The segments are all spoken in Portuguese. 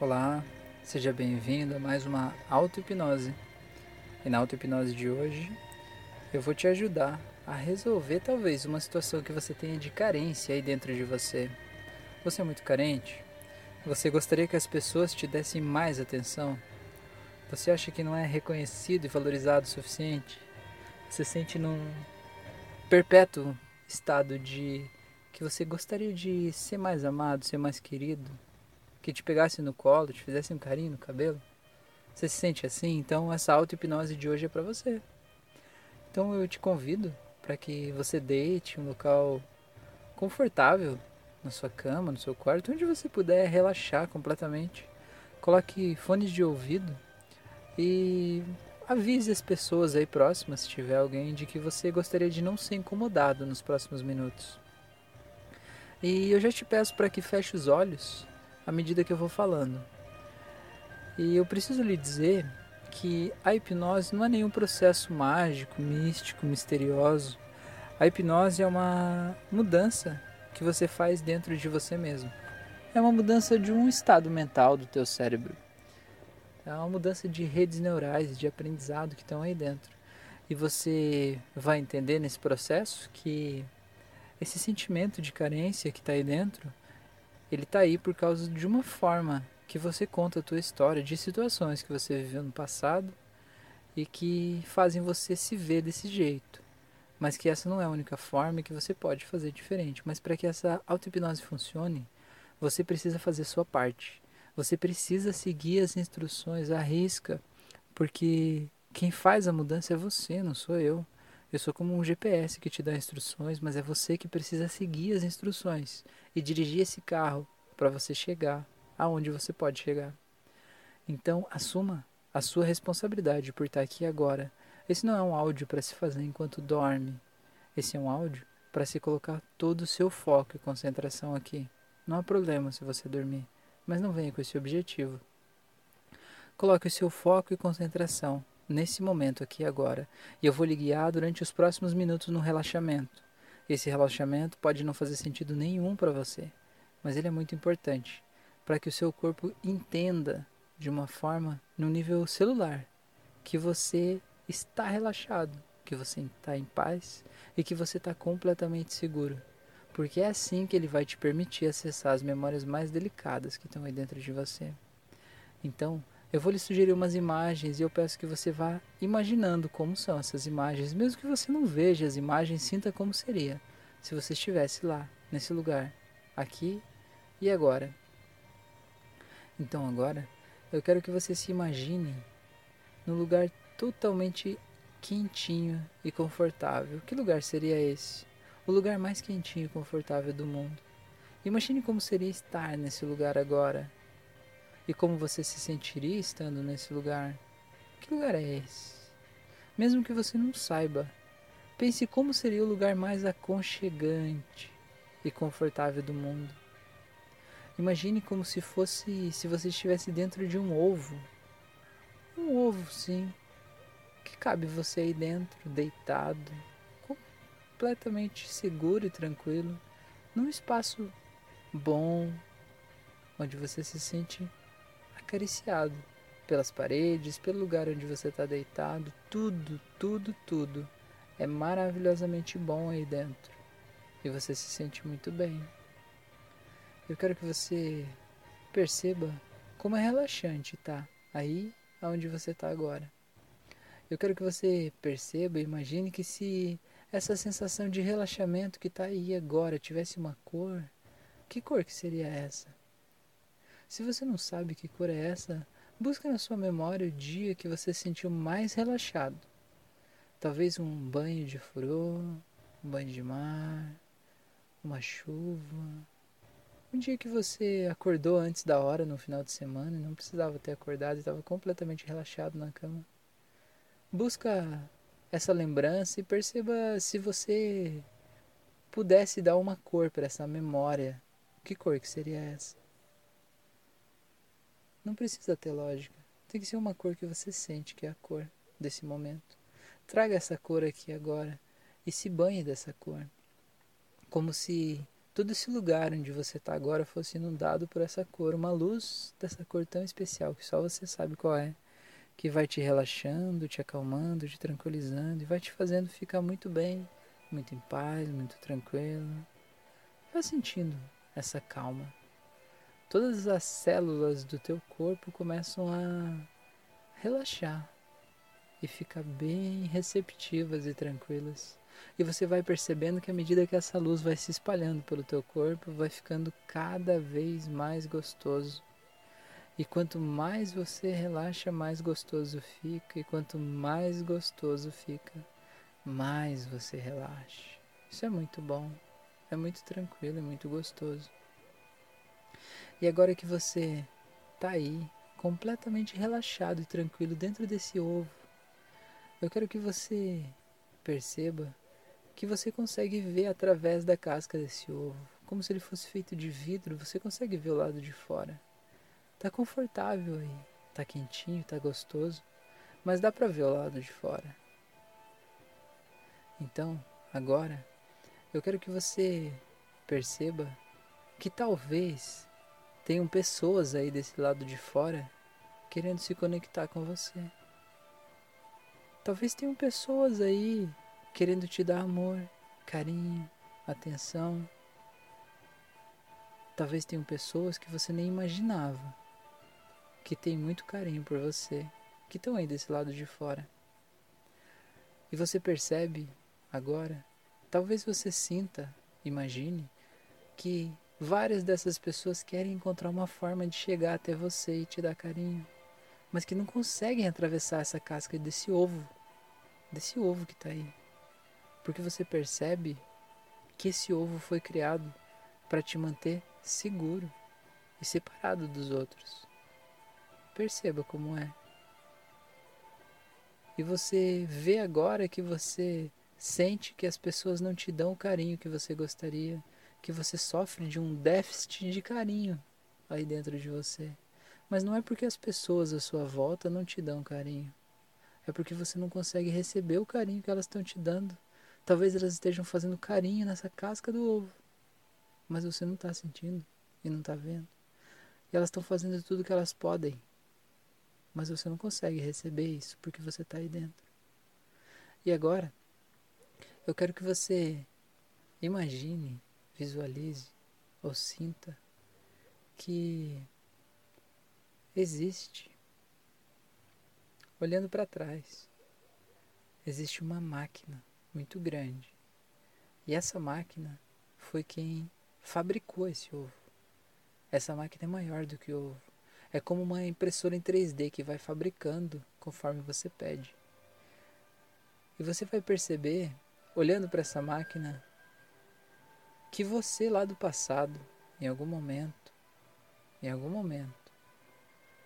Olá, seja bem-vindo a mais uma auto-hipnose. E na auto-hipnose de hoje, eu vou te ajudar a resolver talvez uma situação que você tenha de carência aí dentro de você. Você é muito carente? Você gostaria que as pessoas te dessem mais atenção? Você acha que não é reconhecido e valorizado o suficiente? Você sente num perpétuo estado de que você gostaria de ser mais amado, ser mais querido? Que te pegasse no colo, te fizesse um carinho no cabelo? Você se sente assim? Então essa auto-hipnose de hoje é para você. Então eu te convido para que você deite um local confortável na sua cama, no seu quarto, onde você puder relaxar completamente. Coloque fones de ouvido e avise as pessoas aí próximas, se tiver alguém, de que você gostaria de não ser incomodado nos próximos minutos. E eu já te peço para que feche os olhos à medida que eu vou falando. E eu preciso lhe dizer que a hipnose não é nenhum processo mágico, místico, misterioso. A hipnose é uma mudança que você faz dentro de você mesmo. É uma mudança de um estado mental do teu cérebro. É uma mudança de redes neurais, de aprendizado que estão aí dentro. E você vai entender nesse processo que esse sentimento de carência que está aí dentro ele está aí por causa de uma forma que você conta a tua história, de situações que você viveu no passado e que fazem você se ver desse jeito. Mas que essa não é a única forma que você pode fazer diferente. Mas para que essa auto-hipnose funcione, você precisa fazer sua parte. Você precisa seguir as instruções à risca, porque quem faz a mudança é você, não sou eu. Eu sou como um GPS que te dá instruções, mas é você que precisa seguir as instruções e dirigir esse carro para você chegar aonde você pode chegar. Então, assuma a sua responsabilidade por estar aqui agora. Esse não é um áudio para se fazer enquanto dorme. Esse é um áudio para se colocar todo o seu foco e concentração aqui. Não há problema se você dormir, mas não venha com esse objetivo. Coloque o seu foco e concentração nesse momento aqui agora. E eu vou lhe guiar durante os próximos minutos no relaxamento. Esse relaxamento pode não fazer sentido nenhum para você, mas ele é muito importante para que o seu corpo entenda de uma forma no nível celular que você está relaxado, que você está em paz e que você está completamente seguro. Porque é assim que ele vai te permitir acessar as memórias mais delicadas que estão aí dentro de você. Então, eu vou lhe sugerir umas imagens e eu peço que você vá imaginando como são essas imagens, mesmo que você não veja as imagens, sinta como seria se você estivesse lá, nesse lugar, aqui e agora. Então agora, eu quero que você se imagine num lugar totalmente quentinho e confortável. Que lugar seria esse? O lugar mais quentinho e confortável do mundo. Imagine como seria estar nesse lugar agora, e como você se sentiria estando nesse lugar? Que lugar é esse? Mesmo que você não saiba, pense como seria o lugar mais aconchegante e confortável do mundo. Imagine como se fosse se você estivesse dentro de um ovo. Um ovo, sim, que cabe você aí dentro, deitado, completamente seguro e tranquilo, num espaço bom, onde você se sente acariciado pelas paredes, pelo lugar onde você está deitado, tudo, tudo, tudo é maravilhosamente bom aí dentro e você se sente muito bem. Eu quero que você perceba como é relaxante tá aí aonde você está agora. Eu quero que você perceba, imagine que se essa sensação de relaxamento que está aí agora tivesse uma cor, que cor que seria essa? Se você não sabe que cor é essa, busca na sua memória o dia que você se sentiu mais relaxado. Talvez um banho de furor, um banho de mar, uma chuva. Um dia que você acordou antes da hora no final de semana e não precisava ter acordado e estava completamente relaxado na cama. Busca essa lembrança e perceba se você pudesse dar uma cor para essa memória. Que cor que seria essa? Não precisa ter lógica. Tem que ser uma cor que você sente que é a cor desse momento. Traga essa cor aqui agora e se banhe dessa cor. Como se todo esse lugar onde você está agora fosse inundado por essa cor, uma luz dessa cor tão especial que só você sabe qual é, que vai te relaxando, te acalmando, te tranquilizando e vai te fazendo ficar muito bem, muito em paz, muito tranquilo. Vai sentindo essa calma. Todas as células do teu corpo começam a relaxar e ficar bem receptivas e tranquilas. E você vai percebendo que à medida que essa luz vai se espalhando pelo teu corpo, vai ficando cada vez mais gostoso. E quanto mais você relaxa, mais gostoso fica. E quanto mais gostoso fica, mais você relaxa. Isso é muito bom. É muito tranquilo, é muito gostoso. E agora que você está aí, completamente relaxado e tranquilo dentro desse ovo, eu quero que você perceba que você consegue ver através da casca desse ovo, como se ele fosse feito de vidro, você consegue ver o lado de fora. Tá confortável aí, tá quentinho, tá gostoso, mas dá para ver o lado de fora. Então, agora, eu quero que você perceba que talvez tenham pessoas aí desse lado de fora querendo se conectar com você. Talvez tenham pessoas aí querendo te dar amor, carinho, atenção. Talvez tenham pessoas que você nem imaginava que tem muito carinho por você, que estão aí desse lado de fora. E você percebe agora, talvez você sinta, imagine, que várias dessas pessoas querem encontrar uma forma de chegar até você e te dar carinho, mas que não conseguem atravessar essa casca desse ovo, desse ovo que está aí porque você percebe que esse ovo foi criado para te manter seguro e separado dos outros. Perceba como é. E você vê agora que você sente que as pessoas não te dão o carinho que você gostaria, que você sofre de um déficit de carinho aí dentro de você. Mas não é porque as pessoas à sua volta não te dão carinho. É porque você não consegue receber o carinho que elas estão te dando. Talvez elas estejam fazendo carinho nessa casca do ovo, mas você não está sentindo e não está vendo. E elas estão fazendo tudo que elas podem, mas você não consegue receber isso porque você está aí dentro. E agora, eu quero que você imagine, visualize ou sinta que existe, olhando para trás, existe uma máquina muito grande. E essa máquina foi quem fabricou esse ovo. Essa máquina é maior do que o ovo. É como uma impressora em 3D que vai fabricando conforme você pede. E você vai perceber, olhando para essa máquina, que você lá do passado, em algum momento, em algum momento,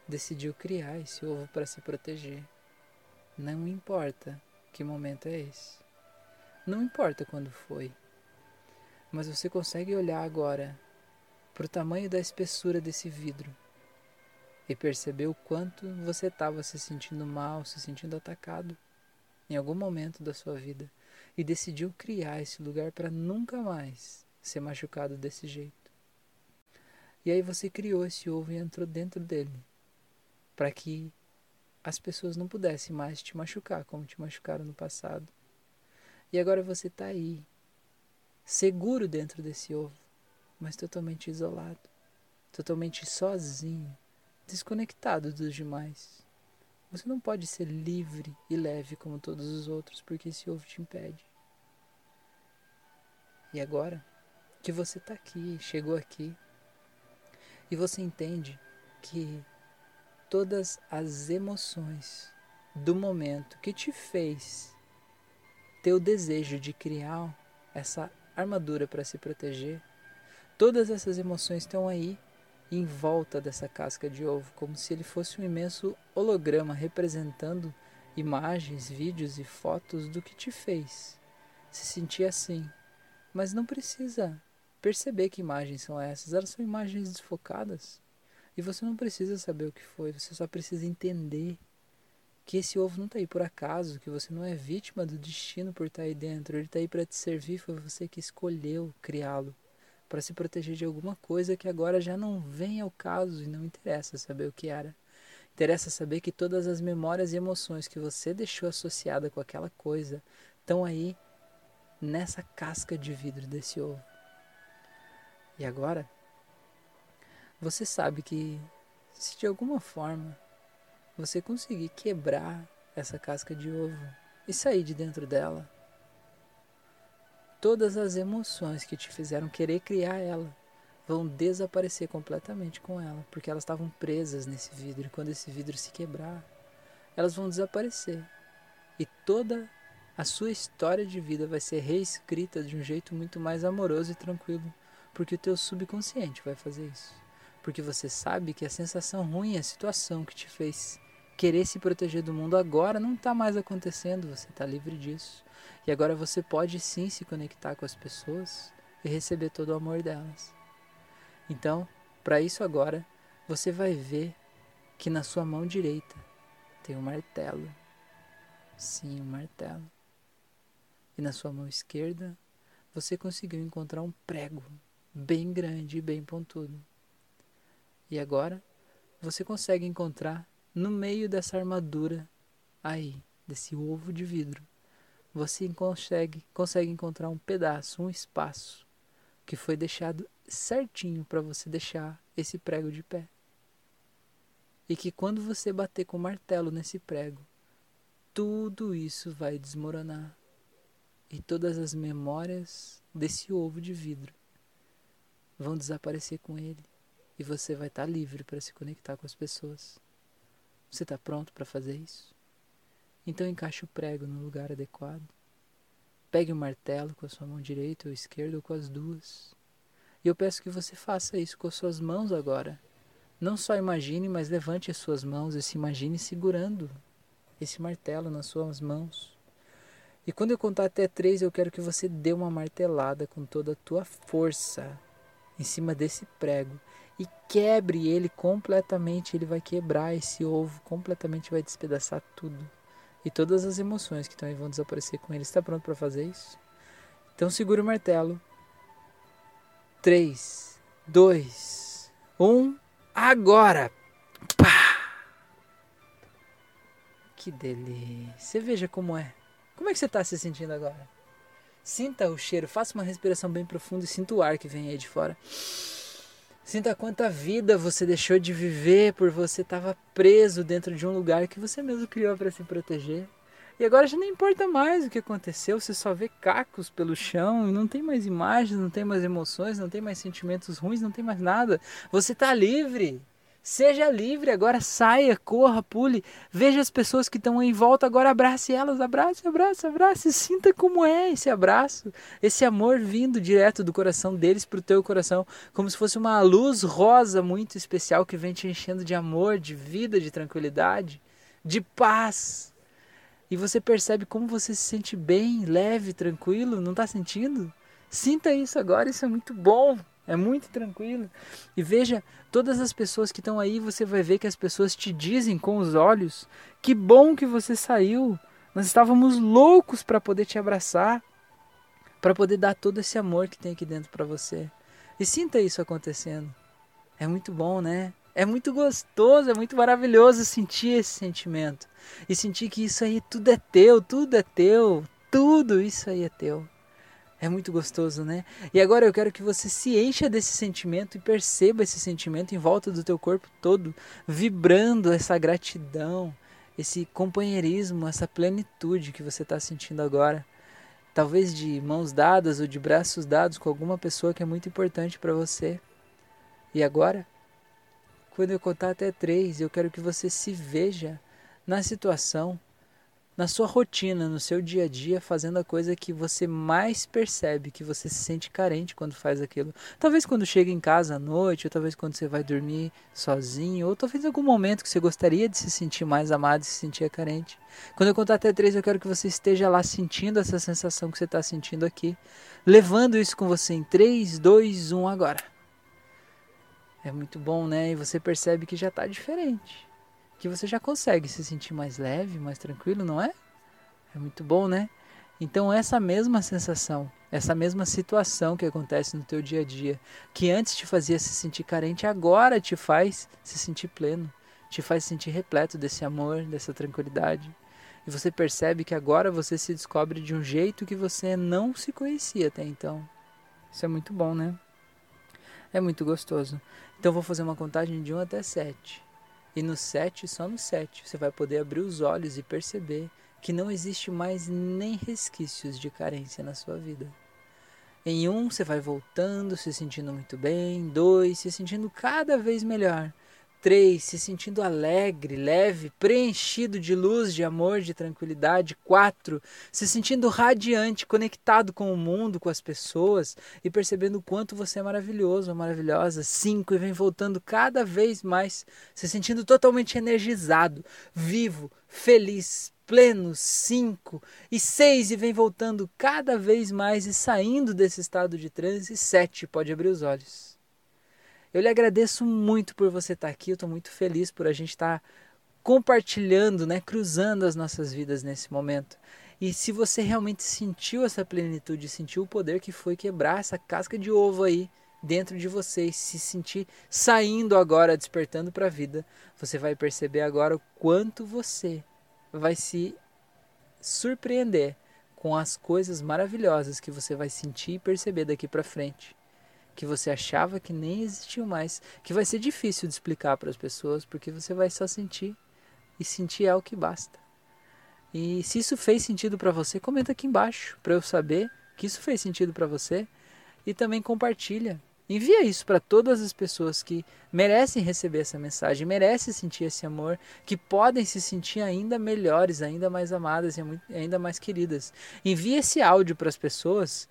decidiu criar esse ovo para se proteger. Não importa que momento é esse. Não importa quando foi, mas você consegue olhar agora para o tamanho da espessura desse vidro e perceber o quanto você estava se sentindo mal, se sentindo atacado em algum momento da sua vida e decidiu criar esse lugar para nunca mais ser machucado desse jeito. E aí você criou esse ovo e entrou dentro dele para que as pessoas não pudessem mais te machucar como te machucaram no passado. E agora você está aí, seguro dentro desse ovo, mas totalmente isolado, totalmente sozinho, desconectado dos demais. Você não pode ser livre e leve como todos os outros, porque esse ovo te impede. E agora que você está aqui, chegou aqui, e você entende que todas as emoções do momento que te fez teu desejo de criar essa armadura para se proteger, todas essas emoções estão aí em volta dessa casca de ovo, como se ele fosse um imenso holograma representando imagens, vídeos e fotos do que te fez se sentir assim. Mas não precisa perceber que imagens são essas, elas são imagens desfocadas. E você não precisa saber o que foi, você só precisa entender que esse ovo não está aí por acaso, que você não é vítima do destino por estar tá aí dentro, ele está aí para te servir, foi você que escolheu criá-lo para se proteger de alguma coisa que agora já não vem ao caso e não interessa saber o que era. Interessa saber que todas as memórias e emoções que você deixou associada com aquela coisa estão aí nessa casca de vidro desse ovo. E agora, você sabe que se de alguma forma você conseguir quebrar essa casca de ovo e sair de dentro dela, todas as emoções que te fizeram querer criar ela vão desaparecer completamente com ela, porque elas estavam presas nesse vidro. E quando esse vidro se quebrar, elas vão desaparecer. E toda a sua história de vida vai ser reescrita de um jeito muito mais amoroso e tranquilo, porque o teu subconsciente vai fazer isso. Porque você sabe que a sensação ruim, a situação que te fez querer se proteger do mundo agora não está mais acontecendo, você está livre disso. E agora você pode sim se conectar com as pessoas e receber todo o amor delas. Então, para isso agora, você vai ver que na sua mão direita tem um martelo. Sim, um martelo. E na sua mão esquerda, você conseguiu encontrar um prego bem grande e bem pontudo. E agora, você consegue encontrar no meio dessa armadura aí, desse ovo de vidro, você consegue, consegue encontrar um pedaço, um espaço que foi deixado certinho para você deixar esse prego de pé. E que quando você bater com o martelo nesse prego, tudo isso vai desmoronar. E todas as memórias desse ovo de vidro vão desaparecer com ele. E você vai estar tá livre para se conectar com as pessoas. Você está pronto para fazer isso? Então encaixe o prego no lugar adequado. Pegue o martelo com a sua mão direita ou esquerda ou com as duas. E eu peço que você faça isso com as suas mãos agora. Não só imagine, mas levante as suas mãos e se imagine segurando esse martelo nas suas mãos. E quando eu contar até três, eu quero que você dê uma martelada com toda a tua força em cima desse prego e quebre ele completamente. Ele vai quebrar esse ovo completamente, vai despedaçar tudo. E todas as emoções que aí vão desaparecer com ele. Está pronto para fazer isso? Então segure o martelo. 3, 2, 1, agora! Pá! Que delícia! Veja como é. Como é que você está se sentindo agora? Sinta o cheiro, faça uma respiração bem profunda e sinta o ar que vem aí de fora. Sinta quanta vida você deixou de viver por você estava preso dentro de um lugar que você mesmo criou para se proteger. E agora já não importa mais o que aconteceu, você só vê cacos pelo chão e não tem mais imagens, não tem mais emoções, não tem mais sentimentos ruins, não tem mais nada. Você está livre. Seja livre, agora saia, corra, pule, veja as pessoas que estão em volta, agora abrace elas, abrace, abrace, abrace, sinta como é esse abraço, esse amor vindo direto do coração deles para o teu coração, como se fosse uma luz rosa muito especial que vem te enchendo de amor, de vida, de tranquilidade, de paz. E você percebe como você se sente bem, leve, tranquilo, não está sentindo? Sinta isso agora, isso é muito bom. É muito tranquilo. E veja, todas as pessoas que estão aí, você vai ver que as pessoas te dizem com os olhos: que bom que você saiu. Nós estávamos loucos para poder te abraçar, para poder dar todo esse amor que tem aqui dentro para você. E sinta isso acontecendo. É muito bom, né? É muito gostoso, é muito maravilhoso sentir esse sentimento. E sentir que isso aí tudo é teu, tudo é teu, tudo isso aí é teu. É muito gostoso, né? E agora eu quero que você se encha desse sentimento e perceba esse sentimento em volta do teu corpo todo, vibrando essa gratidão, esse companheirismo, essa plenitude que você está sentindo agora. Talvez de mãos dadas ou de braços dados com alguma pessoa que é muito importante para você. E agora, quando eu contar até três, eu quero que você se veja na situação na sua rotina, no seu dia a dia, fazendo a coisa que você mais percebe, que você se sente carente quando faz aquilo. Talvez quando chega em casa à noite, ou talvez quando você vai dormir sozinho, ou talvez em algum momento que você gostaria de se sentir mais amado e se sentir carente. Quando eu contar até três, eu quero que você esteja lá sentindo essa sensação que você está sentindo aqui, levando isso com você em 3, 2, 1 agora. É muito bom, né? E você percebe que já está diferente que você já consegue se sentir mais leve, mais tranquilo, não é? É muito bom, né? Então essa mesma sensação, essa mesma situação que acontece no teu dia a dia, que antes te fazia se sentir carente, agora te faz se sentir pleno, te faz se sentir repleto desse amor, dessa tranquilidade. E você percebe que agora você se descobre de um jeito que você não se conhecia até então. Isso é muito bom, né? É muito gostoso. Então vou fazer uma contagem de 1 até 7. E no 7, só no 7, você vai poder abrir os olhos e perceber que não existe mais nem resquícios de carência na sua vida. Em um, você vai voltando, se sentindo muito bem. Dois, se sentindo cada vez melhor. 3. Se sentindo alegre, leve, preenchido de luz, de amor, de tranquilidade. 4. Se sentindo radiante, conectado com o mundo, com as pessoas e percebendo o quanto você é maravilhoso ou maravilhosa. 5. E vem voltando cada vez mais, se sentindo totalmente energizado, vivo, feliz, pleno. 5. E 6. E vem voltando cada vez mais e saindo desse estado de transe. 7. Pode abrir os olhos. Eu lhe agradeço muito por você estar aqui. Eu estou muito feliz por a gente estar compartilhando, né, cruzando as nossas vidas nesse momento. E se você realmente sentiu essa plenitude, sentiu o poder que foi quebrar essa casca de ovo aí dentro de você e se sentir saindo agora, despertando para a vida, você vai perceber agora o quanto você vai se surpreender com as coisas maravilhosas que você vai sentir e perceber daqui para frente que você achava que nem existiam mais, que vai ser difícil de explicar para as pessoas, porque você vai só sentir e sentir é o que basta. E se isso fez sentido para você, comenta aqui embaixo para eu saber que isso fez sentido para você e também compartilha. Envia isso para todas as pessoas que merecem receber essa mensagem, merecem sentir esse amor, que podem se sentir ainda melhores, ainda mais amadas e ainda mais queridas. Envia esse áudio para as pessoas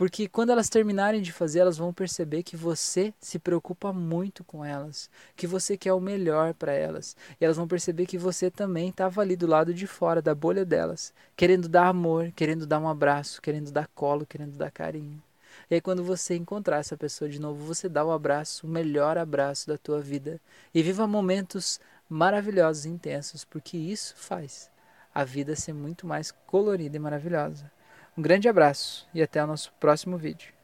porque quando elas terminarem de fazer, elas vão perceber que você se preocupa muito com elas, que você quer o melhor para elas. E elas vão perceber que você também estava ali do lado de fora da bolha delas, querendo dar amor, querendo dar um abraço, querendo dar colo, querendo dar carinho. E aí quando você encontrar essa pessoa de novo, você dá o abraço, o melhor abraço da tua vida e viva momentos maravilhosos intensos, porque isso faz a vida ser muito mais colorida e maravilhosa. Um grande abraço e até o nosso próximo vídeo.